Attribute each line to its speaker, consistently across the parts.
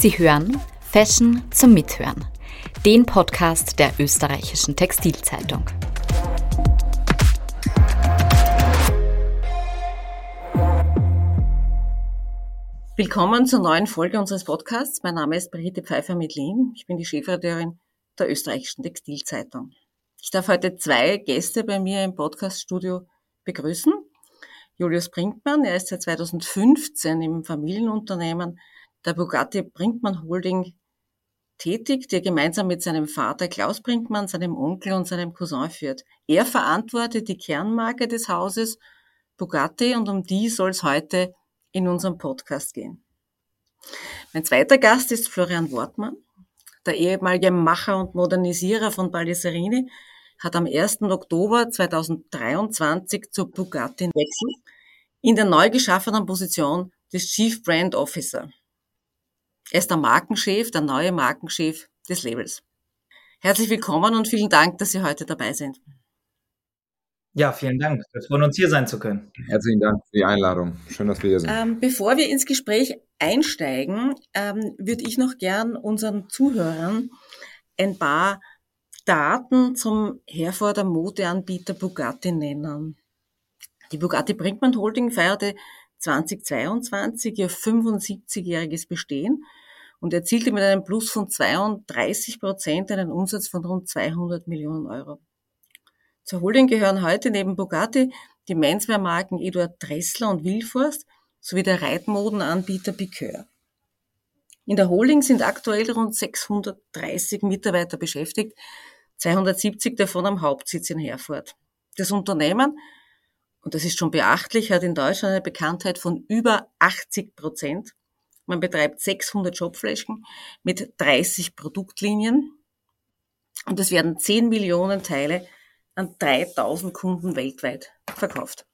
Speaker 1: Sie hören Fashion zum Mithören, den Podcast der österreichischen Textilzeitung.
Speaker 2: Willkommen zur neuen Folge unseres Podcasts. Mein Name ist Brigitte Pfeiffer-Medlin. Ich bin die Chefredakteurin der österreichischen Textilzeitung. Ich darf heute zwei Gäste bei mir im Podcaststudio begrüßen. Julius Brinkmann, er ist seit 2015 im Familienunternehmen der Bugatti Brinkmann Holding tätig, der gemeinsam mit seinem Vater Klaus Brinkmann, seinem Onkel und seinem Cousin führt. Er verantwortet die Kernmarke des Hauses Bugatti und um die soll es heute in unserem Podcast gehen. Mein zweiter Gast ist Florian Wortmann, der ehemalige Macher und Modernisierer von Baldessarini, hat am 1. Oktober 2023 zur Bugatti wechselt, in der neu geschaffenen Position des Chief Brand Officer. Er ist der Markenchef, der neue Markenchef des Labels. Herzlich willkommen und vielen Dank, dass Sie heute dabei sind.
Speaker 3: Ja, vielen Dank. Wir freuen uns, hier sein zu können.
Speaker 4: Herzlichen Dank für die Einladung. Schön, dass wir hier sind.
Speaker 2: Ähm, bevor wir ins Gespräch einsteigen, ähm, würde ich noch gern unseren Zuhörern ein paar Daten zum Herforder Modeanbieter Bugatti nennen. Die Bugatti Brinkmann Holding feierte 2022 ihr 75-jähriges Bestehen und erzielte mit einem Plus von 32 Prozent einen Umsatz von rund 200 Millionen Euro. Zur Holding gehören heute neben Bugatti die Menswear-Marken Eduard Dressler und Wilforst sowie der Reitmodenanbieter Piqueur. In der Holding sind aktuell rund 630 Mitarbeiter beschäftigt, 270 davon am Hauptsitz in Herford. Das Unternehmen, und das ist schon beachtlich, hat in Deutschland eine Bekanntheit von über 80 Prozent man betreibt 600 Shopflächen mit 30 Produktlinien und es werden 10 Millionen Teile an 3000 Kunden weltweit verkauft.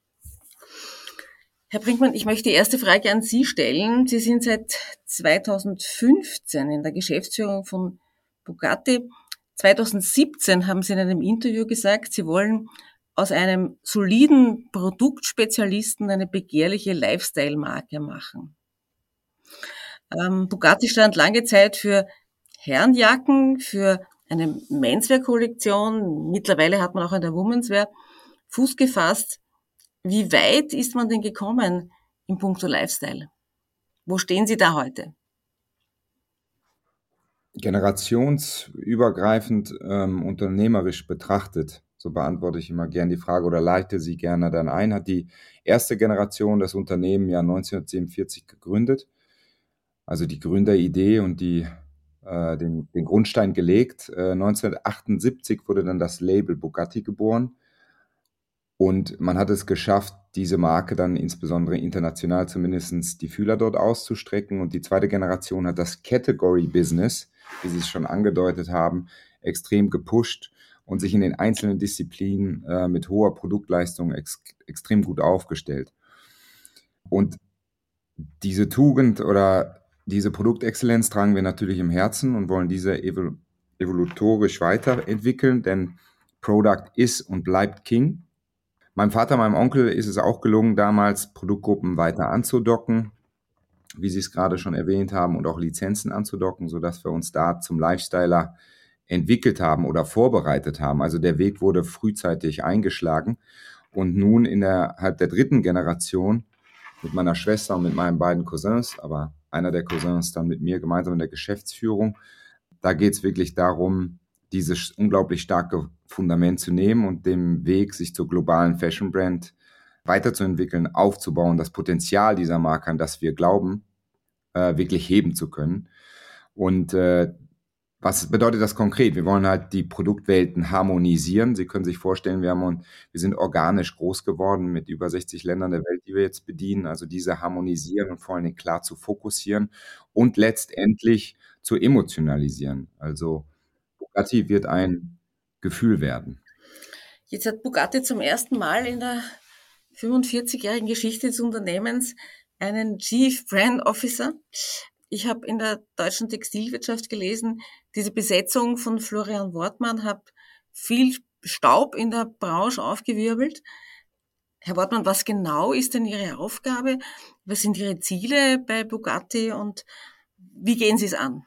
Speaker 2: Herr Brinkmann, ich möchte die erste Frage an Sie stellen. Sie sind seit 2015 in der Geschäftsführung von Bugatti. 2017 haben Sie in einem Interview gesagt, Sie wollen aus einem soliden Produktspezialisten eine begehrliche Lifestyle-Marke machen. Ähm, Bugatti stand lange Zeit für Herrenjacken, für eine Menswear-Kollektion. Mittlerweile hat man auch in der Womenswear Fuß gefasst. Wie weit ist man denn gekommen im Punkto Lifestyle? Wo stehen Sie da heute?
Speaker 4: Generationsübergreifend ähm, unternehmerisch betrachtet, so beantworte ich immer gern die Frage oder leite sie gerne dann ein, hat die erste Generation das Unternehmen ja 1947 gegründet also die Gründeridee und die, äh, den, den Grundstein gelegt. Äh, 1978 wurde dann das Label Bugatti geboren und man hat es geschafft, diese Marke dann insbesondere international zumindest die Fühler dort auszustrecken. Und die zweite Generation hat das Category Business, wie Sie es schon angedeutet haben, extrem gepusht und sich in den einzelnen Disziplinen äh, mit hoher Produktleistung ex extrem gut aufgestellt. Und diese Tugend oder diese Produktexzellenz tragen wir natürlich im Herzen und wollen diese evol evolutorisch weiterentwickeln, denn Product ist und bleibt King. Meinem Vater, meinem Onkel ist es auch gelungen, damals Produktgruppen weiter anzudocken, wie Sie es gerade schon erwähnt haben, und auch Lizenzen anzudocken, sodass wir uns da zum Lifestyler entwickelt haben oder vorbereitet haben. Also der Weg wurde frühzeitig eingeschlagen. Und nun innerhalb der dritten Generation mit meiner Schwester und mit meinen beiden Cousins, aber einer der Cousins dann mit mir gemeinsam in der Geschäftsführung. Da geht es wirklich darum, dieses unglaublich starke Fundament zu nehmen und den Weg, sich zur globalen Fashion Brand weiterzuentwickeln, aufzubauen, das Potenzial dieser Marke, an das wir glauben, äh, wirklich heben zu können. Und äh, was bedeutet das konkret? Wir wollen halt die Produktwelten harmonisieren. Sie können sich vorstellen, wir, haben, wir sind organisch groß geworden mit über 60 Ländern der Welt, die wir jetzt bedienen. Also diese harmonisieren und vor allem klar zu fokussieren und letztendlich zu emotionalisieren. Also Bugatti wird ein Gefühl werden.
Speaker 2: Jetzt hat Bugatti zum ersten Mal in der 45-jährigen Geschichte des Unternehmens einen Chief Brand Officer. Ich habe in der deutschen Textilwirtschaft gelesen, diese Besetzung von Florian Wortmann hat viel Staub in der Branche aufgewirbelt. Herr Wortmann, was genau ist denn Ihre Aufgabe? Was sind Ihre Ziele bei Bugatti und wie gehen Sie es an?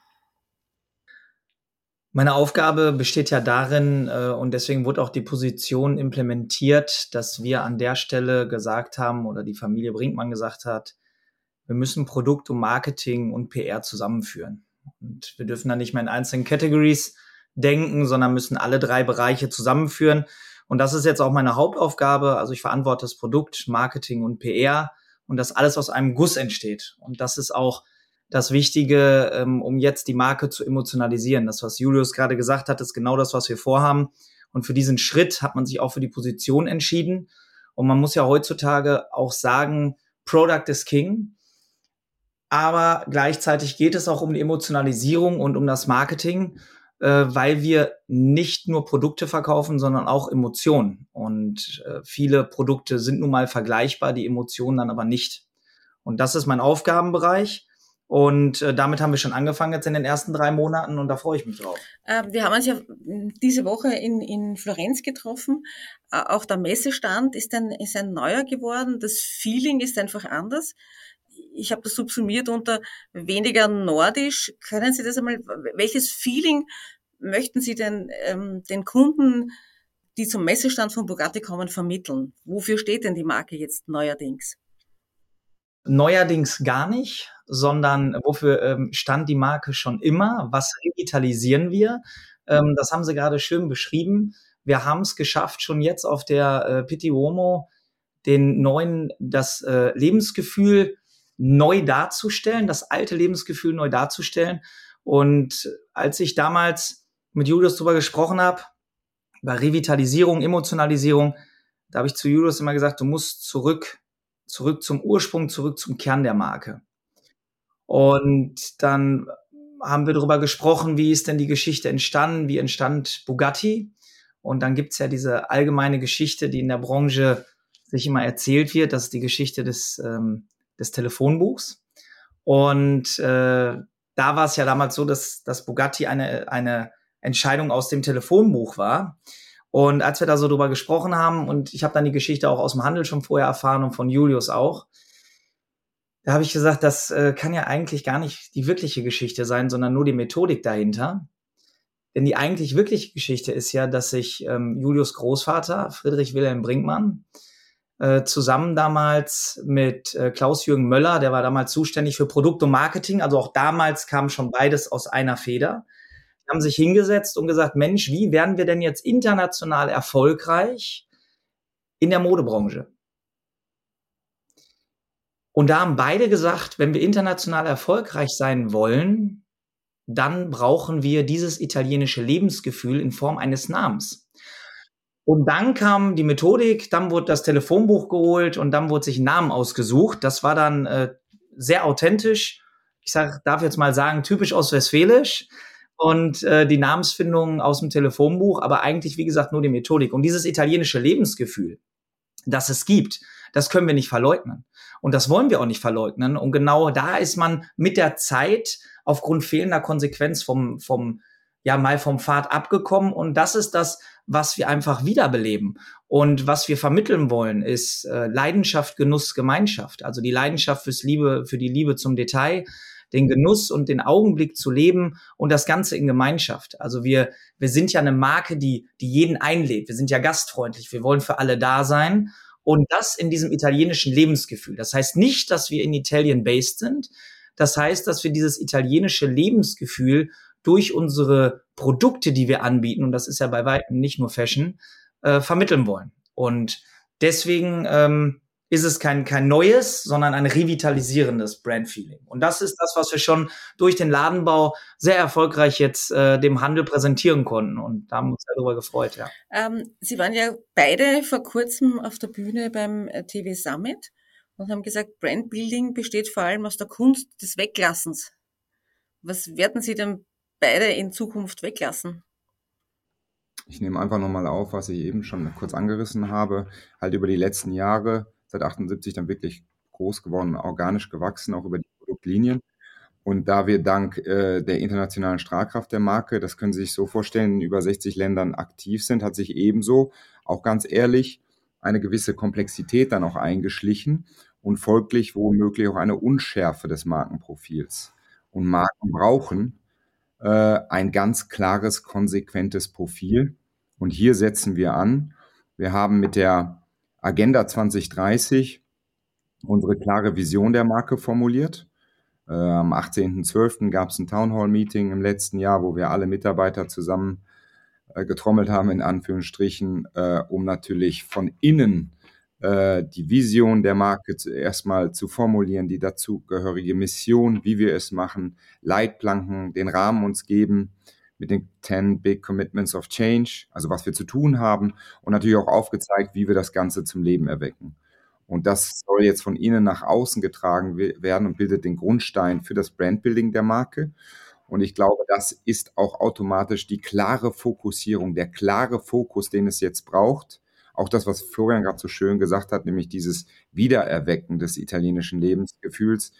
Speaker 3: Meine Aufgabe besteht ja darin, äh, und deswegen wurde auch die Position implementiert, dass wir an der Stelle gesagt haben, oder die Familie Brinkmann gesagt hat, wir müssen Produkt und Marketing und PR zusammenführen. Und wir dürfen da nicht mehr in einzelnen Categories denken, sondern müssen alle drei Bereiche zusammenführen. Und das ist jetzt auch meine Hauptaufgabe. Also ich verantworte das Produkt, Marketing und PR und das alles aus einem Guss entsteht. Und das ist auch das Wichtige, ähm, um jetzt die Marke zu emotionalisieren. Das, was Julius gerade gesagt hat, ist genau das, was wir vorhaben. Und für diesen Schritt hat man sich auch für die Position entschieden. Und man muss ja heutzutage auch sagen, Product is King. Aber gleichzeitig geht es auch um die Emotionalisierung und um das Marketing, äh, weil wir nicht nur Produkte verkaufen, sondern auch Emotionen. Und äh, viele Produkte sind nun mal vergleichbar, die Emotionen dann aber nicht. Und das ist mein Aufgabenbereich. Und äh, damit haben wir schon angefangen jetzt in den ersten drei Monaten und da freue ich mich drauf.
Speaker 2: Äh, wir haben uns ja diese Woche in, in Florenz getroffen. Äh, auch der Messestand ist ein, ist ein neuer geworden. Das Feeling ist einfach anders. Ich habe das subsumiert unter weniger nordisch. Können Sie das einmal, welches Feeling möchten Sie denn ähm, den Kunden, die zum Messestand von Bugatti kommen, vermitteln? Wofür steht denn die Marke jetzt neuerdings?
Speaker 3: Neuerdings gar nicht, sondern wofür ähm, stand die Marke schon immer? Was revitalisieren wir? Ähm, das haben Sie gerade schön beschrieben. Wir haben es geschafft, schon jetzt auf der äh, Pitti Uomo den neuen, das äh, Lebensgefühl neu darzustellen, das alte Lebensgefühl neu darzustellen. Und als ich damals mit Julius darüber gesprochen habe, über Revitalisierung, Emotionalisierung, da habe ich zu Julius immer gesagt, du musst zurück zurück zum Ursprung, zurück zum Kern der Marke. Und dann haben wir darüber gesprochen, wie ist denn die Geschichte entstanden, wie entstand Bugatti. Und dann gibt's ja diese allgemeine Geschichte, die in der Branche sich immer erzählt wird, das ist die Geschichte des, ähm, des Telefonbuchs. Und äh, da war es ja damals so, dass, dass Bugatti eine, eine Entscheidung aus dem Telefonbuch war. Und als wir da so drüber gesprochen haben, und ich habe dann die Geschichte auch aus dem Handel schon vorher erfahren und von Julius auch, da habe ich gesagt, das äh, kann ja eigentlich gar nicht die wirkliche Geschichte sein, sondern nur die Methodik dahinter. Denn die eigentlich wirkliche Geschichte ist ja, dass sich ähm, Julius Großvater, Friedrich Wilhelm Brinkmann, äh, zusammen damals mit äh, Klaus-Jürgen Möller, der war damals zuständig für Produkt und Marketing, also auch damals kam schon beides aus einer Feder, haben sich hingesetzt und gesagt, Mensch, wie werden wir denn jetzt international erfolgreich in der Modebranche? Und da haben beide gesagt, wenn wir international erfolgreich sein wollen, dann brauchen wir dieses italienische Lebensgefühl in Form eines Namens. Und dann kam die Methodik, dann wurde das Telefonbuch geholt und dann wurde sich ein Namen ausgesucht. Das war dann äh, sehr authentisch. Ich sag, darf jetzt mal sagen, typisch ostwestfälisch und äh, die Namensfindung aus dem Telefonbuch, aber eigentlich, wie gesagt, nur die Methodik. Und dieses italienische Lebensgefühl, das es gibt, das können wir nicht verleugnen. Und das wollen wir auch nicht verleugnen. Und genau da ist man mit der Zeit aufgrund fehlender Konsequenz vom, vom, ja, mal vom Pfad abgekommen. Und das ist das, was wir einfach wiederbeleben. Und was wir vermitteln wollen, ist äh, Leidenschaft, Genuss, Gemeinschaft. Also die Leidenschaft fürs Liebe, für die Liebe zum Detail, den Genuss und den Augenblick zu leben und das Ganze in Gemeinschaft. Also wir, wir sind ja eine Marke, die, die jeden einlädt. Wir sind ja gastfreundlich. Wir wollen für alle da sein. Und das in diesem italienischen Lebensgefühl. Das heißt nicht, dass wir in Italien based sind. Das heißt, dass wir dieses italienische Lebensgefühl durch unsere Produkte, die wir anbieten, und das ist ja bei weitem nicht nur Fashion, äh, vermitteln wollen. Und deswegen ähm, ist es kein, kein neues, sondern ein revitalisierendes Brandfeeling. Und das ist das, was wir schon durch den Ladenbau sehr erfolgreich jetzt äh, dem Handel präsentieren konnten. Und da haben wir uns darüber gefreut, ja.
Speaker 2: Ähm, Sie waren ja beide vor kurzem auf der Bühne beim äh, TV Summit und haben gesagt, Brandbuilding besteht vor allem aus der Kunst des Weglassens. Was werden Sie denn beide in Zukunft weglassen?
Speaker 4: Ich nehme einfach nochmal auf, was ich eben schon kurz angerissen habe. Halt über die letzten Jahre seit 78 dann wirklich groß geworden, organisch gewachsen, auch über die Produktlinien. Und da wir dank äh, der internationalen Strahlkraft der Marke, das können Sie sich so vorstellen, in über 60 Ländern aktiv sind, hat sich ebenso, auch ganz ehrlich, eine gewisse Komplexität dann auch eingeschlichen und folglich womöglich auch eine Unschärfe des Markenprofils. und Marken brauchen ein ganz klares, konsequentes Profil. Und hier setzen wir an. Wir haben mit der Agenda 2030 unsere klare Vision der Marke formuliert. Äh, am 18.12. gab es ein Townhall-Meeting im letzten Jahr, wo wir alle Mitarbeiter zusammen äh, getrommelt haben, in Anführungsstrichen, äh, um natürlich von innen äh, die Vision der Marke erstmal zu formulieren, die dazugehörige Mission, wie wir es machen, Leitplanken, den Rahmen uns geben mit den 10 Big Commitments of Change, also was wir zu tun haben und natürlich auch aufgezeigt, wie wir das Ganze zum Leben erwecken. Und das soll jetzt von innen nach außen getragen werden und bildet den Grundstein für das Brandbuilding der Marke. Und ich glaube, das ist auch automatisch die klare Fokussierung, der klare Fokus, den es jetzt braucht. Auch das, was Florian gerade so schön gesagt hat, nämlich dieses Wiedererwecken des italienischen Lebensgefühls.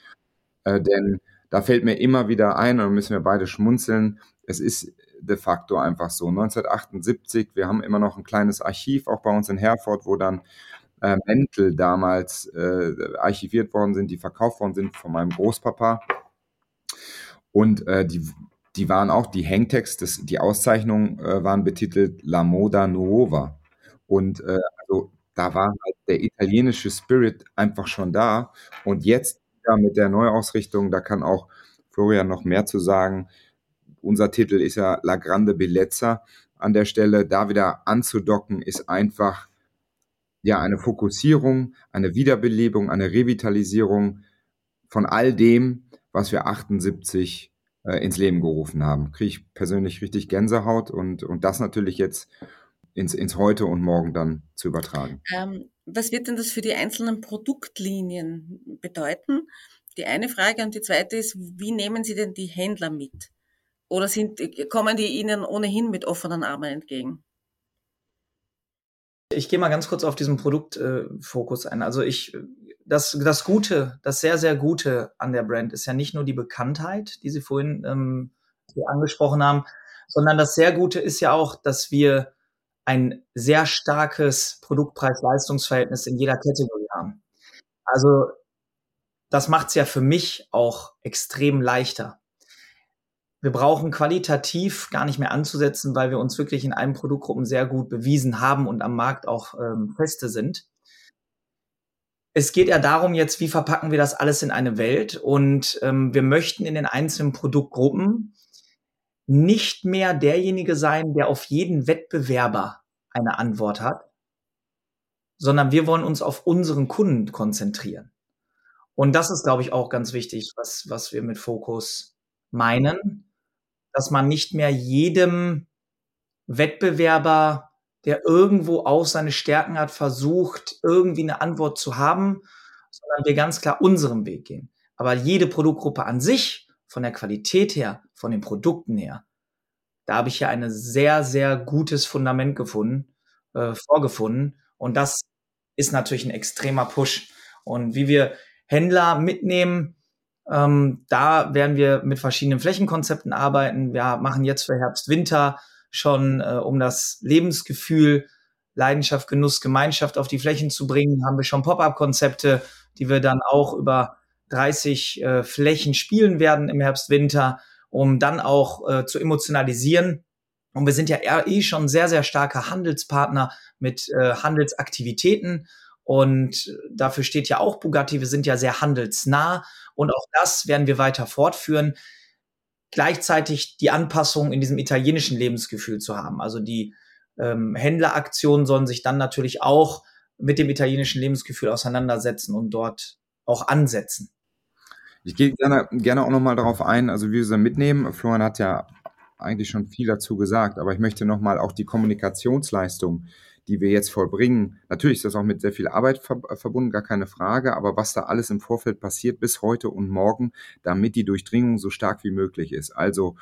Speaker 4: Äh, denn da fällt mir immer wieder ein, und müssen wir beide schmunzeln, es ist de facto einfach so. 1978, wir haben immer noch ein kleines Archiv, auch bei uns in Herford, wo dann äh, Mäntel damals äh, archiviert worden sind, die verkauft worden sind von meinem Großpapa. Und äh, die, die waren auch, die Hangtext, die Auszeichnungen äh, waren betitelt La Moda Nuova. Und äh, also da war halt der italienische Spirit einfach schon da. Und jetzt ja, mit der Neuausrichtung, da kann auch Florian noch mehr zu sagen. Unser Titel ist ja La Grande Bellezza. An der Stelle da wieder anzudocken, ist einfach ja, eine Fokussierung, eine Wiederbelebung, eine Revitalisierung von all dem, was wir 78 äh, ins Leben gerufen haben. Kriege ich persönlich richtig Gänsehaut und, und das natürlich jetzt ins, ins Heute und Morgen dann zu übertragen.
Speaker 2: Ähm, was wird denn das für die einzelnen Produktlinien bedeuten? Die eine Frage und die zweite ist, wie nehmen Sie denn die Händler mit? Oder sind, kommen die Ihnen ohnehin mit offenen Armen entgegen?
Speaker 3: Ich gehe mal ganz kurz auf diesen Produktfokus äh, ein. Also ich, das, das Gute, das sehr, sehr Gute an der Brand ist ja nicht nur die Bekanntheit, die Sie vorhin ähm, angesprochen haben, sondern das sehr Gute ist ja auch, dass wir ein sehr starkes Produktpreis-Leistungsverhältnis in jeder Kategorie haben. Also das macht es ja für mich auch extrem leichter wir brauchen qualitativ gar nicht mehr anzusetzen, weil wir uns wirklich in allen Produktgruppen sehr gut bewiesen haben und am Markt auch ähm, feste sind. Es geht ja darum jetzt, wie verpacken wir das alles in eine Welt und ähm, wir möchten in den einzelnen Produktgruppen nicht mehr derjenige sein, der auf jeden Wettbewerber eine Antwort hat, sondern wir wollen uns auf unseren Kunden konzentrieren. Und das ist, glaube ich, auch ganz wichtig, was, was wir mit Fokus meinen dass man nicht mehr jedem Wettbewerber, der irgendwo auch seine Stärken hat, versucht, irgendwie eine Antwort zu haben, sondern wir ganz klar unseren Weg gehen. Aber jede Produktgruppe an sich, von der Qualität her, von den Produkten her, da habe ich ja ein sehr, sehr gutes Fundament gefunden, äh, vorgefunden. Und das ist natürlich ein extremer Push. Und wie wir Händler mitnehmen, ähm, da werden wir mit verschiedenen Flächenkonzepten arbeiten. Wir machen jetzt für Herbst, Winter schon, äh, um das Lebensgefühl, Leidenschaft, Genuss, Gemeinschaft auf die Flächen zu bringen, haben wir schon Pop-up-Konzepte, die wir dann auch über 30 äh, Flächen spielen werden im Herbst, Winter, um dann auch äh, zu emotionalisieren. Und wir sind ja eh schon sehr, sehr starke Handelspartner mit äh, Handelsaktivitäten. Und dafür steht ja auch Bugatti. Wir sind ja sehr handelsnah. Und auch das werden wir weiter fortführen. Gleichzeitig die Anpassung in diesem italienischen Lebensgefühl zu haben. Also die ähm, Händleraktionen sollen sich dann natürlich auch mit dem italienischen Lebensgefühl auseinandersetzen und dort auch ansetzen.
Speaker 4: Ich gehe gerne, gerne auch nochmal darauf ein, also wie wir sie mitnehmen. Florian hat ja eigentlich schon viel dazu gesagt, aber ich möchte nochmal auch die Kommunikationsleistung die wir jetzt vollbringen. Natürlich ist das auch mit sehr viel Arbeit verbunden, gar keine Frage, aber was da alles im Vorfeld passiert bis heute und morgen, damit die Durchdringung so stark wie möglich ist. Also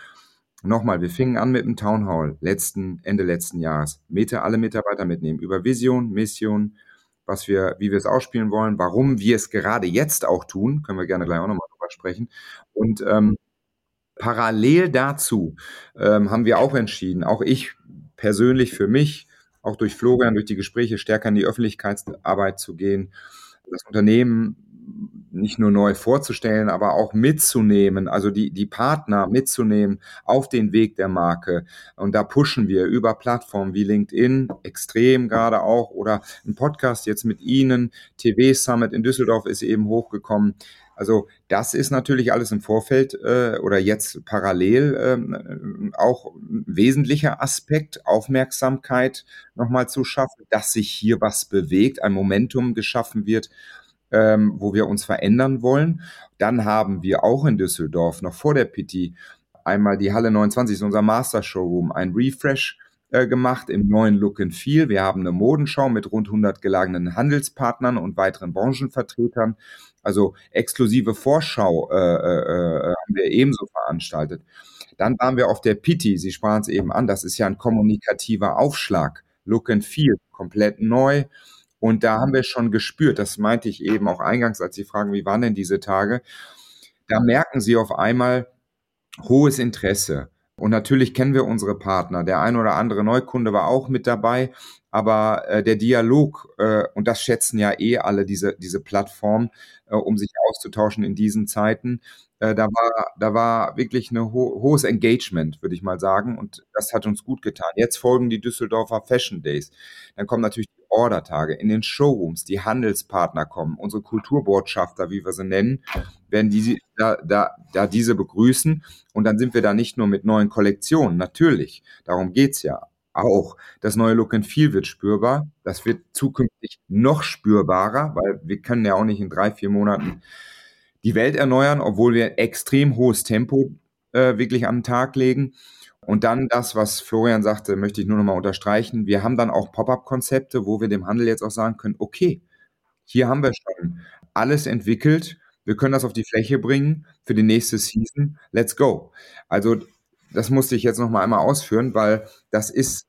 Speaker 4: nochmal, wir fingen an mit dem Town Hall letzten, Ende letzten Jahres. Meta alle Mitarbeiter mitnehmen über Vision, Mission, was wir, wie wir es ausspielen wollen, warum wir es gerade jetzt auch tun, können wir gerne gleich auch nochmal drüber sprechen. Und ähm, parallel dazu ähm, haben wir auch entschieden, auch ich persönlich für mich, auch durch Florian, durch die Gespräche stärker in die Öffentlichkeitsarbeit zu gehen, das Unternehmen nicht nur neu vorzustellen, aber auch mitzunehmen, also die, die Partner mitzunehmen auf den Weg der Marke. Und da pushen wir über Plattformen wie LinkedIn, extrem gerade auch, oder ein Podcast jetzt mit Ihnen, TV Summit in Düsseldorf ist eben hochgekommen. Also das ist natürlich alles im Vorfeld äh, oder jetzt parallel äh, auch ein wesentlicher Aspekt, Aufmerksamkeit nochmal zu schaffen, dass sich hier was bewegt, ein Momentum geschaffen wird, ähm, wo wir uns verändern wollen. Dann haben wir auch in Düsseldorf noch vor der PT einmal die Halle 29, ist unser Master Showroom, ein Refresh äh, gemacht im neuen Look and Feel. Wir haben eine Modenschau mit rund 100 gelagenen Handelspartnern und weiteren Branchenvertretern. Also exklusive Vorschau äh, äh, äh, haben wir ebenso veranstaltet. Dann waren wir auf der Pity, Sie sprachen es eben an, das ist ja ein kommunikativer Aufschlag. Look and Feel, komplett neu. Und da haben wir schon gespürt, das meinte ich eben auch eingangs, als Sie fragen, wie waren denn diese Tage? Da merken Sie auf einmal hohes Interesse. Und natürlich kennen wir unsere Partner. Der ein oder andere Neukunde war auch mit dabei. Aber äh, der Dialog, äh, und das schätzen ja eh alle diese, diese Plattform, äh, um sich auszutauschen in diesen Zeiten, äh, da, war, da war wirklich ein ho hohes Engagement, würde ich mal sagen. Und das hat uns gut getan. Jetzt folgen die Düsseldorfer Fashion Days. Dann kommen natürlich Ordertage in den Showrooms, die Handelspartner kommen, unsere Kulturbotschafter, wie wir sie nennen, werden die, da, da, da diese begrüßen. Und dann sind wir da nicht nur mit neuen Kollektionen, natürlich, darum geht's ja auch. Das neue Look and Feel wird spürbar. Das wird zukünftig noch spürbarer, weil wir können ja auch nicht in drei, vier Monaten die Welt erneuern, obwohl wir extrem hohes Tempo äh, wirklich an den Tag legen. Und dann das, was Florian sagte, möchte ich nur noch mal unterstreichen. Wir haben dann auch Pop-up-Konzepte, wo wir dem Handel jetzt auch sagen können, okay, hier haben wir schon alles entwickelt. Wir können das auf die Fläche bringen für die nächste Season. Let's go. Also das musste ich jetzt noch mal einmal ausführen, weil das ist,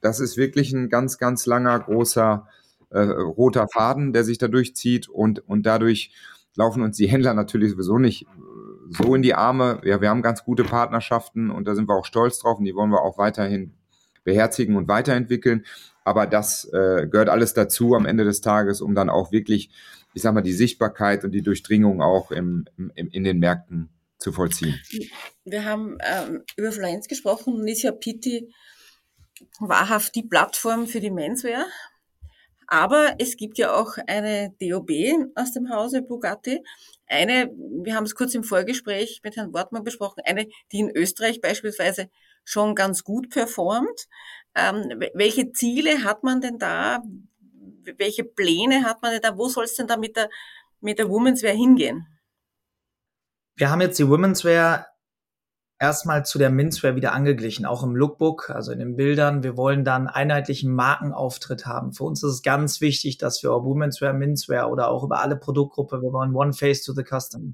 Speaker 4: das ist wirklich ein ganz, ganz langer, großer äh, roter Faden, der sich da durchzieht und, und dadurch laufen uns die Händler natürlich sowieso nicht so in die Arme. Ja, wir haben ganz gute Partnerschaften und da sind wir auch stolz drauf und die wollen wir auch weiterhin beherzigen und weiterentwickeln. Aber das äh, gehört alles dazu am Ende des Tages, um dann auch wirklich, ich sag mal, die Sichtbarkeit und die Durchdringung auch im, im, in den Märkten zu vollziehen.
Speaker 2: Wir haben ähm, über Fluenz gesprochen und ist ja Pitti wahrhaft die Plattform für die Menswear. Aber es gibt ja auch eine DOB aus dem Hause Bugatti. Eine, wir haben es kurz im Vorgespräch mit Herrn Wortmann besprochen, eine, die in Österreich beispielsweise schon ganz gut performt. Ähm, welche Ziele hat man denn da? Welche Pläne hat man denn da? Wo soll es denn da mit der, mit der Women's Wear hingehen?
Speaker 3: Wir haben jetzt die Women's Wear erstmal zu der Menswear wieder angeglichen, auch im Lookbook, also in den Bildern. Wir wollen dann einheitlichen Markenauftritt haben. Für uns ist es ganz wichtig, dass wir über Womenswear, Menswear oder auch über alle Produktgruppe, wir wollen One Face to the Customer.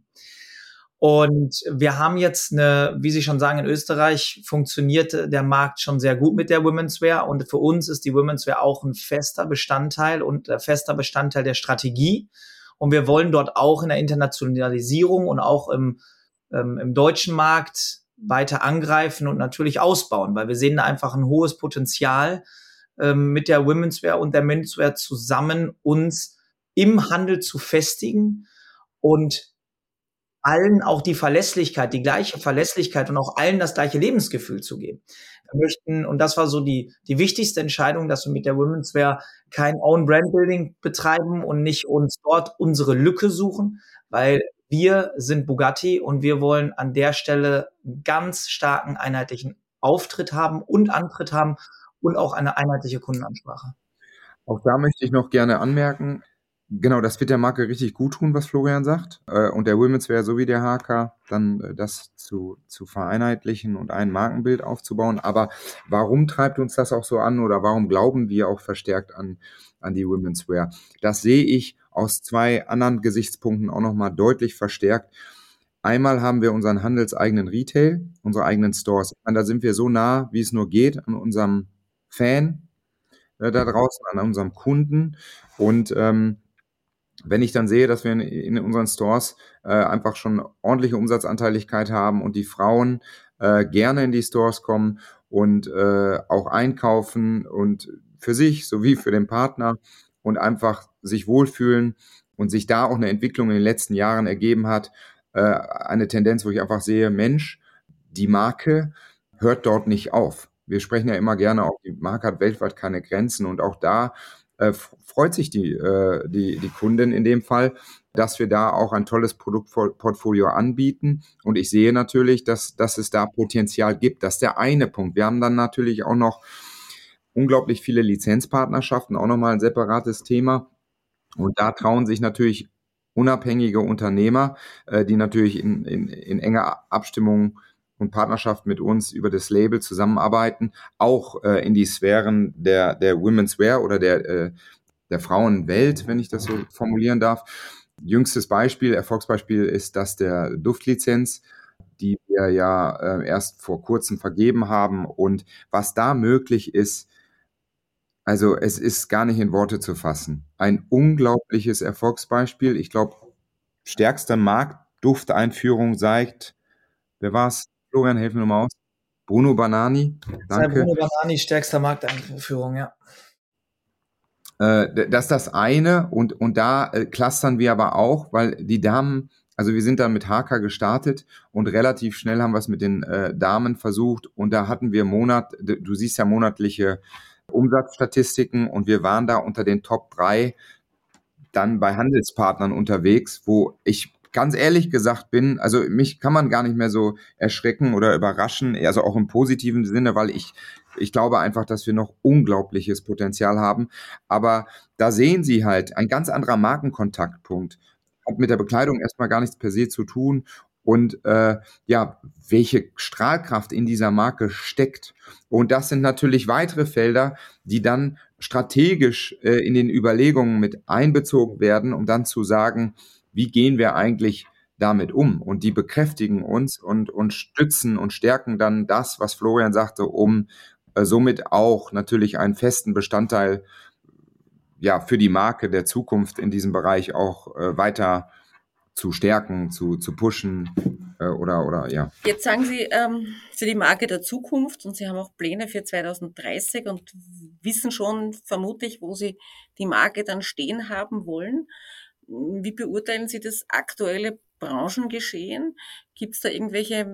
Speaker 3: Und wir haben jetzt eine, wie Sie schon sagen, in Österreich funktioniert der Markt schon sehr gut mit der Women's Wear. Und für uns ist die Women's Wear auch ein fester Bestandteil und ein fester Bestandteil der Strategie. Und wir wollen dort auch in der Internationalisierung und auch im, ähm, im deutschen Markt weiter angreifen und natürlich ausbauen, weil wir sehen da einfach ein hohes Potenzial ähm, mit der Women's Wear und der Menswear zusammen uns im Handel zu festigen und allen auch die Verlässlichkeit, die gleiche Verlässlichkeit und auch allen das gleiche Lebensgefühl zu geben. Wir möchten, und das war so die, die wichtigste Entscheidung, dass wir mit der Women's Wear kein Own Brand Building betreiben und nicht uns dort unsere Lücke suchen, weil wir sind Bugatti und wir wollen an der Stelle ganz starken einheitlichen Auftritt haben und Antritt haben und auch eine einheitliche Kundenansprache.
Speaker 4: Auch da möchte ich noch gerne anmerken, Genau, das wird der Marke richtig gut tun, was Florian sagt. Äh, und der Women's Wear sowie der HK, dann äh, das zu, zu vereinheitlichen und ein Markenbild aufzubauen. Aber warum treibt uns das auch so an oder warum glauben wir auch verstärkt an, an die Women's Wear? Das sehe ich aus zwei anderen Gesichtspunkten auch nochmal deutlich verstärkt. Einmal haben wir unseren handelseigenen Retail, unsere eigenen Stores. Und da sind wir so nah, wie es nur geht, an unserem Fan äh, da draußen, an unserem Kunden. Und ähm, wenn ich dann sehe, dass wir in, unseren Stores äh, einfach schon ordentliche Umsatzanteiligkeit haben und die Frauen äh, gerne in die Stores kommen und äh, auch einkaufen und für sich sowie für den Partner und einfach sich wohlfühlen und sich da auch eine Entwicklung in den letzten Jahren ergeben hat, äh, eine Tendenz, wo ich einfach sehe, Mensch, die Marke hört dort nicht auf. Wir sprechen ja immer gerne auch, die Marke hat weltweit keine Grenzen und auch da äh, freut sich die, äh, die, die Kundin in dem Fall, dass wir da auch ein tolles Produktportfolio anbieten. Und ich sehe natürlich, dass, dass es da Potenzial gibt. Das ist der eine Punkt. Wir haben dann natürlich auch noch unglaublich viele Lizenzpartnerschaften, auch nochmal ein separates Thema. Und da trauen sich natürlich unabhängige Unternehmer, äh, die natürlich in, in, in enger Abstimmung und Partnerschaft mit uns über das Label zusammenarbeiten, auch äh, in die Sphären der, der Women's Wear oder der, äh, der Frauenwelt, wenn ich das so formulieren darf. Jüngstes Beispiel, Erfolgsbeispiel ist das der Duftlizenz, die wir ja äh, erst vor kurzem vergeben haben. Und was da möglich ist, also es ist gar nicht in Worte zu fassen. Ein unglaubliches Erfolgsbeispiel. Ich glaube, stärkste Marktdufteinführung seit, wer war es? Florian, helfen wir mal aus. Bruno Banani.
Speaker 3: Danke. Bruno Banani, stärkster Markteinführung, ja.
Speaker 4: Äh, das ist das eine und, und da äh, clustern wir aber auch, weil die Damen, also wir sind dann mit HK gestartet und relativ schnell haben wir es mit den äh, Damen versucht und da hatten wir Monat, du siehst ja monatliche Umsatzstatistiken und wir waren da unter den Top 3 dann bei Handelspartnern unterwegs, wo ich ganz ehrlich gesagt bin, also mich kann man gar nicht mehr so erschrecken oder überraschen, also auch im positiven Sinne, weil ich, ich glaube einfach, dass wir noch unglaubliches Potenzial haben. Aber da sehen Sie halt ein ganz anderer Markenkontaktpunkt. Hat mit der Bekleidung erstmal gar nichts per se zu tun und äh, ja, welche Strahlkraft in dieser Marke steckt. Und das sind natürlich weitere Felder, die dann strategisch äh, in den Überlegungen mit einbezogen werden, um dann zu sagen, wie gehen wir eigentlich damit um? Und die bekräftigen uns und, und stützen und stärken dann das, was Florian sagte, um äh, somit auch natürlich einen festen Bestandteil ja, für die Marke der Zukunft in diesem Bereich auch äh, weiter zu stärken, zu, zu pushen äh, oder, oder ja.
Speaker 2: Jetzt sagen Sie, ähm, Sie die Marke der Zukunft und Sie haben auch Pläne für 2030 und wissen schon vermutlich, wo Sie die Marke dann stehen haben wollen. Wie beurteilen Sie das aktuelle Branchengeschehen? Gibt es da irgendwelche,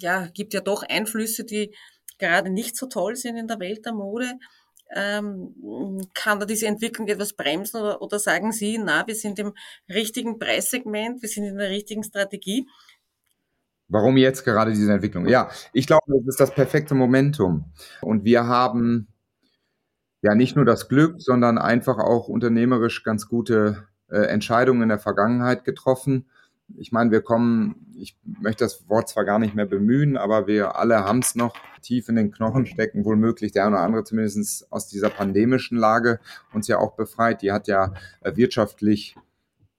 Speaker 2: ja, gibt ja doch Einflüsse, die gerade nicht so toll sind in der Welt der Mode. Ähm, kann da diese Entwicklung etwas bremsen oder, oder sagen Sie, na, wir sind im richtigen Preissegment, wir sind in der richtigen Strategie?
Speaker 4: Warum jetzt gerade diese Entwicklung? Ja, ich glaube, das ist das perfekte Momentum. Und wir haben ja nicht nur das Glück, sondern einfach auch unternehmerisch ganz gute äh, Entscheidungen in der Vergangenheit getroffen. Ich meine, wir kommen, ich möchte das Wort zwar gar nicht mehr bemühen, aber wir alle haben es noch tief in den Knochen stecken, wohl der eine oder andere zumindest aus dieser pandemischen Lage uns ja auch befreit. Die hat ja äh, wirtschaftlich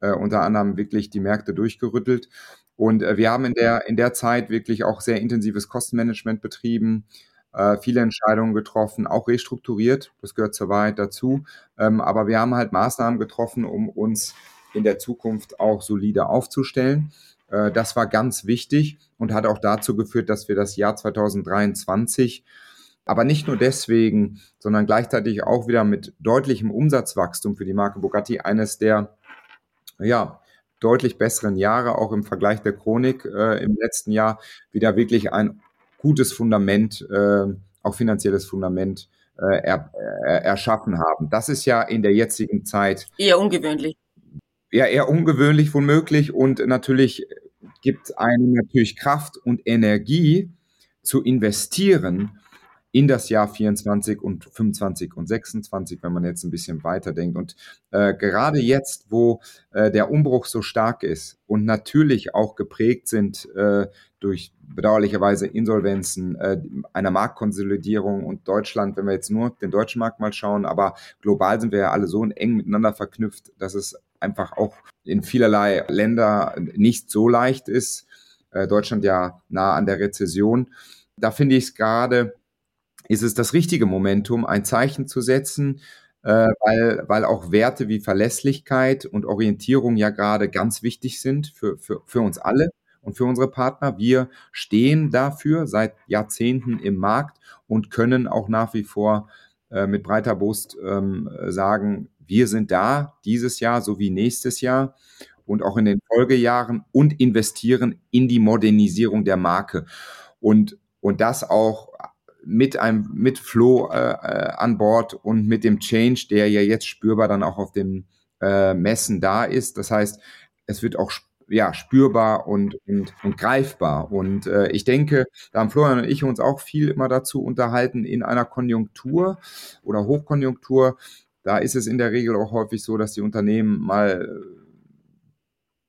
Speaker 4: äh, unter anderem wirklich die Märkte durchgerüttelt. Und äh, wir haben in der, in der Zeit wirklich auch sehr intensives Kostenmanagement betrieben, äh, viele Entscheidungen getroffen, auch restrukturiert. Das gehört zur Wahrheit dazu. Ähm, aber wir haben halt Maßnahmen getroffen, um uns in der Zukunft auch solide aufzustellen. Äh, das war ganz wichtig und hat auch dazu geführt, dass wir das Jahr 2023 aber nicht nur deswegen, sondern gleichzeitig auch wieder mit deutlichem Umsatzwachstum für die Marke Bugatti eines der ja, deutlich besseren Jahre, auch im Vergleich der Chronik äh, im letzten Jahr, wieder wirklich ein gutes Fundament, äh, auch finanzielles Fundament äh, er, er, erschaffen haben. Das ist ja in der jetzigen Zeit
Speaker 2: eher ungewöhnlich.
Speaker 4: Ja, eher ungewöhnlich womöglich und natürlich gibt einem natürlich Kraft und Energie zu investieren in das Jahr 24 und 25 und 26, wenn man jetzt ein bisschen weiterdenkt. Und äh, gerade jetzt, wo äh, der Umbruch so stark ist und natürlich auch geprägt sind äh, durch bedauerlicherweise Insolvenzen, äh, einer Marktkonsolidierung und Deutschland, wenn wir jetzt nur den deutschen Markt mal schauen, aber global sind wir ja alle so eng miteinander verknüpft, dass es einfach auch in vielerlei Länder nicht so leicht ist. Äh, Deutschland ja nah an der Rezession. Da finde ich es gerade ist es das richtige Momentum, ein Zeichen zu setzen, äh, weil, weil auch Werte wie Verlässlichkeit und Orientierung ja gerade ganz wichtig sind für, für, für uns alle und für unsere Partner. Wir stehen dafür seit Jahrzehnten im Markt und können auch nach wie vor äh, mit breiter Brust ähm, sagen, wir sind da dieses Jahr sowie nächstes Jahr und auch in den Folgejahren und investieren in die Modernisierung der Marke. Und, und das auch mit einem, mit Flo äh, äh, an Bord und mit dem Change, der ja jetzt spürbar dann auch auf dem äh, Messen da ist. Das heißt, es wird auch ja, spürbar und, und, und greifbar. Und äh, ich denke, da haben Florian und ich uns auch viel immer dazu unterhalten, in einer Konjunktur oder Hochkonjunktur, da ist es in der Regel auch häufig so, dass die Unternehmen mal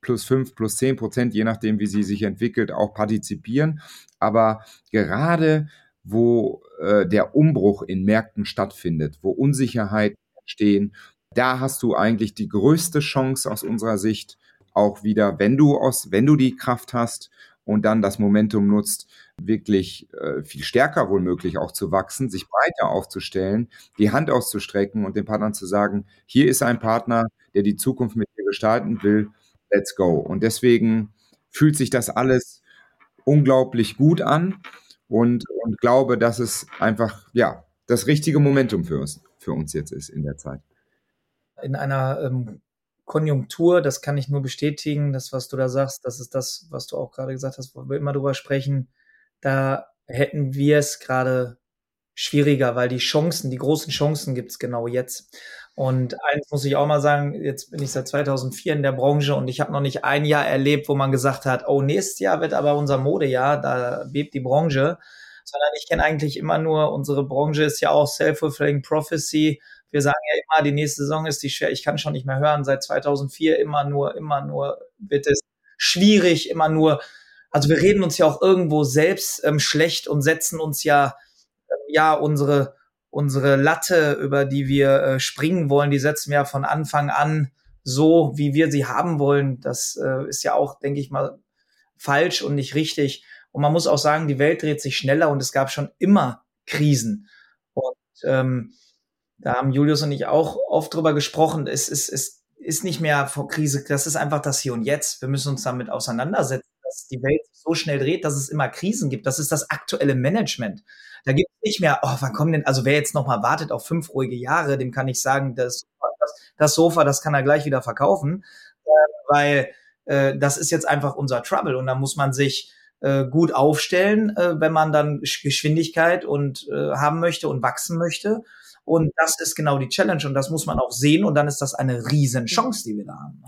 Speaker 4: plus fünf, plus zehn Prozent, je nachdem, wie sie sich entwickelt, auch partizipieren. Aber gerade wo äh, der Umbruch in Märkten stattfindet, wo Unsicherheiten entstehen, da hast du eigentlich die größte Chance aus unserer Sicht auch wieder, wenn du aus, wenn du die Kraft hast und dann das Momentum nutzt, wirklich äh, viel stärker wohl möglich auch zu wachsen, sich breiter aufzustellen, die Hand auszustrecken und den Partnern zu sagen, hier ist ein Partner, der die Zukunft mit dir gestalten will, let's go. Und deswegen fühlt sich das alles unglaublich gut an und, und glaube, dass es einfach, ja, das richtige Momentum für uns, für uns jetzt ist in der Zeit.
Speaker 3: In einer ähm, Konjunktur, das kann ich nur bestätigen, das, was du da sagst, das ist das, was du auch gerade gesagt hast, wo wir immer drüber sprechen, da hätten wir es gerade schwieriger, weil die Chancen, die großen Chancen gibt es genau jetzt. Und eins muss ich auch mal sagen, jetzt bin ich seit 2004 in der Branche und ich habe noch nicht ein Jahr erlebt, wo man gesagt hat, oh, nächstes Jahr wird aber unser Modejahr, da bebt die Branche, sondern ich kenne eigentlich immer nur, unsere Branche ist ja auch Self-Fulfilling Prophecy. Wir sagen ja immer, die nächste Saison ist die schwer, ich kann schon nicht mehr hören, seit 2004 immer nur, immer nur wird es schwierig, immer nur, also wir reden uns ja auch irgendwo selbst ähm, schlecht und setzen uns ja, äh, ja, unsere, unsere Latte, über die wir äh, springen wollen, die setzen wir von Anfang an so, wie wir sie haben wollen. Das äh, ist ja auch, denke ich mal, falsch und nicht richtig. Und man muss auch sagen, die Welt dreht sich schneller und es gab schon immer Krisen. Und ähm, da haben Julius und ich auch oft drüber gesprochen. Es ist, es ist nicht mehr vor Krise, das ist einfach das Hier und Jetzt. Wir müssen uns damit auseinandersetzen, dass die Welt so schnell dreht, dass es immer Krisen gibt. Das ist das aktuelle Management. Da gibt es nicht mehr, oh, wann kommen denn, also wer jetzt noch mal wartet auf fünf ruhige Jahre, dem kann ich sagen, das, das, das Sofa, das kann er gleich wieder verkaufen, äh, weil äh, das ist jetzt einfach unser Trouble und da muss man sich äh, gut aufstellen, äh, wenn man dann Geschwindigkeit und äh, haben möchte und wachsen möchte. Und das ist genau die Challenge und das muss man auch sehen und dann ist das eine Riesenchance, die wir da haben.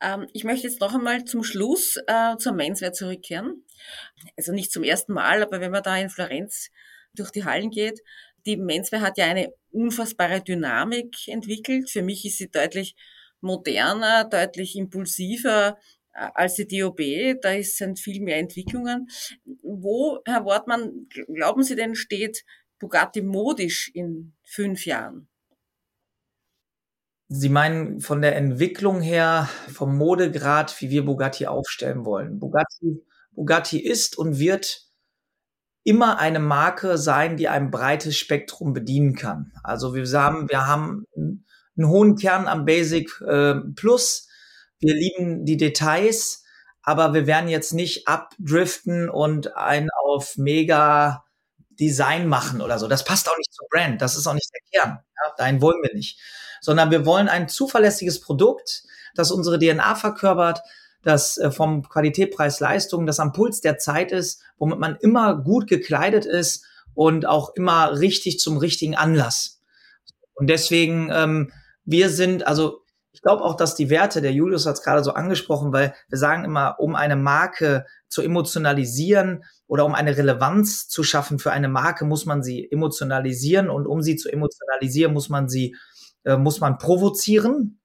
Speaker 2: Ähm, ich möchte jetzt noch einmal zum Schluss äh, zur Menswear zurückkehren. Also nicht zum ersten Mal, aber wenn man da in Florenz durch die Hallen geht. Die Menswear hat ja eine unfassbare Dynamik entwickelt. Für mich ist sie deutlich moderner, deutlich impulsiver äh, als die DOB. Da sind viel mehr Entwicklungen. Wo, Herr Wortmann, glauben Sie denn, steht Bugatti modisch in fünf Jahren?
Speaker 3: Sie meinen von der Entwicklung her, vom Modegrad, wie wir Bugatti aufstellen wollen. Bugatti, Bugatti ist und wird immer eine Marke sein, die ein breites Spektrum bedienen kann. Also wir haben, wir haben einen hohen Kern am Basic äh, Plus. Wir lieben die Details, aber wir werden jetzt nicht abdriften und ein auf mega Design machen oder so. Das passt auch nicht zur Brand. Das ist auch nicht der Kern. Ja, dahin wollen wir nicht. Sondern wir wollen ein zuverlässiges Produkt, das unsere DNA verkörpert, das äh, vom Qualität, Preis, Leistung, das am Puls der Zeit ist, womit man immer gut gekleidet ist und auch immer richtig zum richtigen Anlass. Und deswegen, ähm, wir sind, also ich glaube auch, dass die Werte, der Julius hat es gerade so angesprochen, weil wir sagen immer, um eine Marke zu emotionalisieren oder um eine Relevanz zu schaffen für eine Marke, muss man sie emotionalisieren und um sie zu emotionalisieren, muss man sie, äh, muss man provozieren.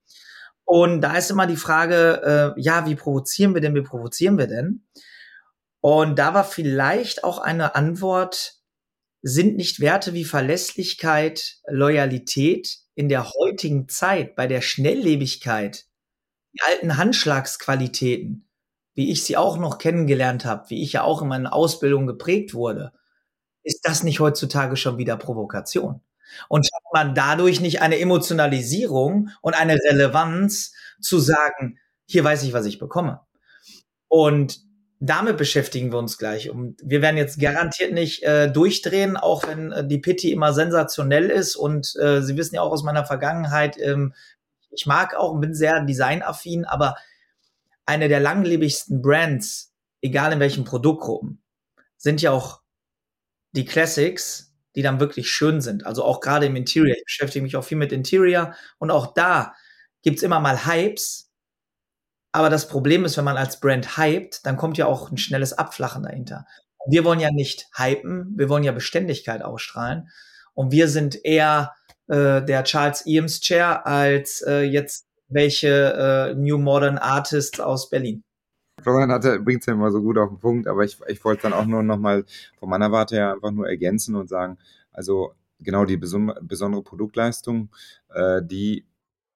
Speaker 3: Und da ist immer die Frage, äh, ja, wie provozieren wir denn, wie provozieren wir denn? Und da war vielleicht auch eine Antwort, sind nicht Werte wie Verlässlichkeit, Loyalität in der heutigen Zeit, bei der Schnelllebigkeit, die alten Handschlagsqualitäten, wie ich sie auch noch kennengelernt habe, wie ich ja auch in meiner Ausbildung geprägt wurde, ist das nicht heutzutage schon wieder Provokation? Und schafft man dadurch nicht eine Emotionalisierung und eine Relevanz zu sagen, hier weiß ich, was ich bekomme. Und damit beschäftigen wir uns gleich. Und wir werden jetzt garantiert nicht äh, durchdrehen, auch wenn äh, die Pitti immer sensationell ist. Und äh, Sie wissen ja auch aus meiner Vergangenheit, ähm, ich mag auch und bin sehr designaffin, aber eine der langlebigsten Brands, egal in welchen Produktgruppen, sind ja auch die Classics, die dann wirklich schön sind. Also auch gerade im Interior. Ich beschäftige mich auch viel mit Interior und auch da gibt's immer mal Hypes. Aber das Problem ist, wenn man als Brand hypt, dann kommt ja auch ein schnelles Abflachen dahinter. Wir wollen ja nicht hypen, wir wollen ja Beständigkeit ausstrahlen. Und wir sind eher äh, der Charles Eames Chair als äh, jetzt welche äh, New Modern Artists aus Berlin.
Speaker 4: Florian hatte, bringt es ja immer so gut auf den Punkt, aber ich, ich wollte dann auch nur nochmal von meiner Warte her einfach nur ergänzen und sagen, also genau die besondere Produktleistung, äh, die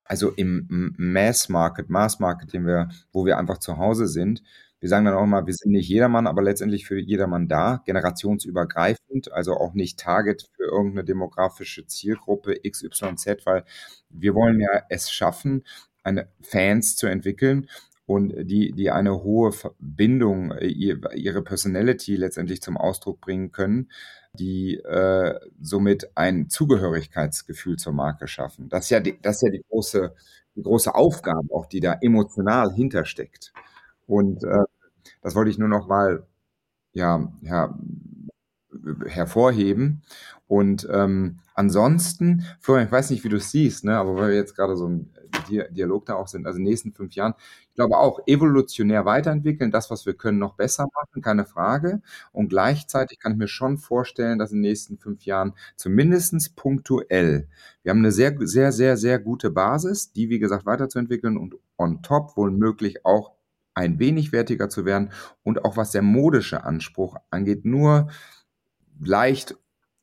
Speaker 4: also im Mass Market, Mass Market, den wir, wo wir einfach zu Hause sind, wir sagen dann auch immer, wir sind nicht jedermann, aber letztendlich für jedermann da, generationsübergreifend, also auch nicht Target für irgendeine demografische Zielgruppe XYZ, weil wir wollen ja es schaffen, eine Fans zu entwickeln und die, die eine hohe Bindung, äh, ihre Personality letztendlich zum Ausdruck bringen können, die äh, somit ein Zugehörigkeitsgefühl zur Marke schaffen. Das ist ja die, das ist ja die große, die große Aufgabe, auch die da emotional hintersteckt. Und äh, das wollte ich nur noch mal ja, ja, hervorheben. Und ähm, ansonsten, Florian, ich weiß nicht, wie du es siehst, ne, aber weil wir jetzt gerade so im Dialog da auch sind, also in den nächsten fünf Jahren, ich glaube auch evolutionär weiterentwickeln, das, was wir können, noch besser machen, keine Frage. Und gleichzeitig kann ich mir schon vorstellen, dass in den nächsten fünf Jahren zumindestens punktuell, wir haben eine sehr, sehr, sehr, sehr gute Basis, die, wie gesagt, weiterzuentwickeln und on top wohl möglich auch ein wenig wertiger zu werden und auch was der modische Anspruch angeht, nur leicht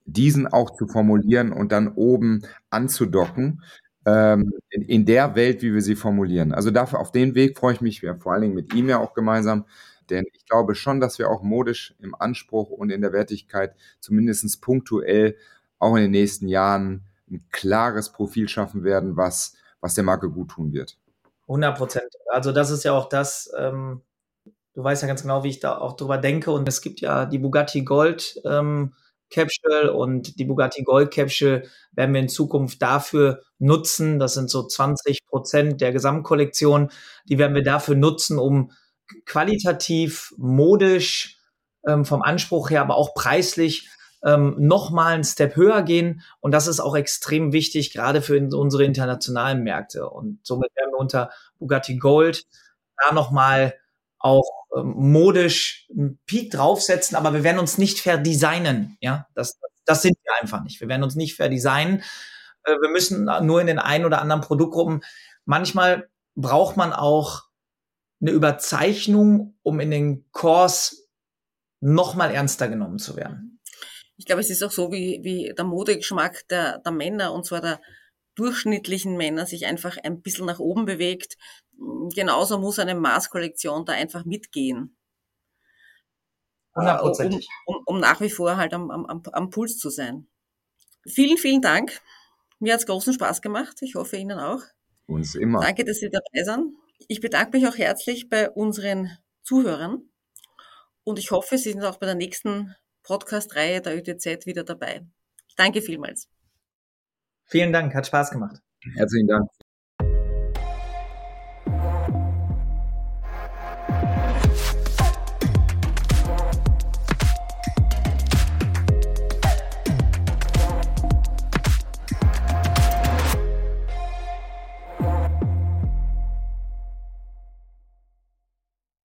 Speaker 4: diesen auch zu formulieren und dann oben anzudocken ähm, in, in, der Welt, wie wir sie formulieren. Also dafür auf den Weg freue ich mich ja, vor allen Dingen mit ihm ja auch gemeinsam, denn ich glaube schon, dass wir auch modisch im Anspruch und in der Wertigkeit zumindest punktuell auch in den nächsten Jahren ein klares Profil schaffen werden, was, was der Marke gut tun wird.
Speaker 3: 100 Prozent. Also das ist ja auch das, ähm, du weißt ja ganz genau, wie ich da auch drüber denke. Und es gibt ja die Bugatti Gold ähm, Capsule und die Bugatti Gold Capsule werden wir in Zukunft dafür nutzen. Das sind so 20 Prozent der Gesamtkollektion. Die werden wir dafür nutzen, um qualitativ, modisch, ähm, vom Anspruch her, aber auch preislich ähm, nochmal einen Step höher gehen. Und das ist auch extrem wichtig, gerade für unsere internationalen Märkte. Und somit werden wir unter Bugatti Gold da nochmal auch ähm, modisch einen Peak draufsetzen, aber wir werden uns nicht verdesignen. Ja, das, das sind wir einfach nicht. Wir werden uns nicht verdesignen. Äh, wir müssen nur in den einen oder anderen Produktgruppen. Manchmal braucht man auch eine Überzeichnung, um in den Kurs nochmal ernster genommen zu werden.
Speaker 2: Ich glaube, es ist auch so wie, wie der Modegeschmack der, der Männer, und zwar der durchschnittlichen Männer, sich einfach ein bisschen nach oben bewegt. Genauso muss eine Maßkollektion da einfach mitgehen.
Speaker 3: Hundertprozentig.
Speaker 2: Um, um, um nach wie vor halt am, am, am Puls zu sein. Vielen, vielen Dank. Mir hat's großen Spaß gemacht. Ich hoffe Ihnen auch.
Speaker 4: Uns immer.
Speaker 2: Danke, dass Sie dabei sind. Ich bedanke mich auch herzlich bei unseren Zuhörern und ich hoffe, Sie sind auch bei der nächsten Podcast-Reihe der ÖTZ wieder dabei. Danke vielmals.
Speaker 3: Vielen Dank, hat Spaß gemacht.
Speaker 4: Herzlichen Dank.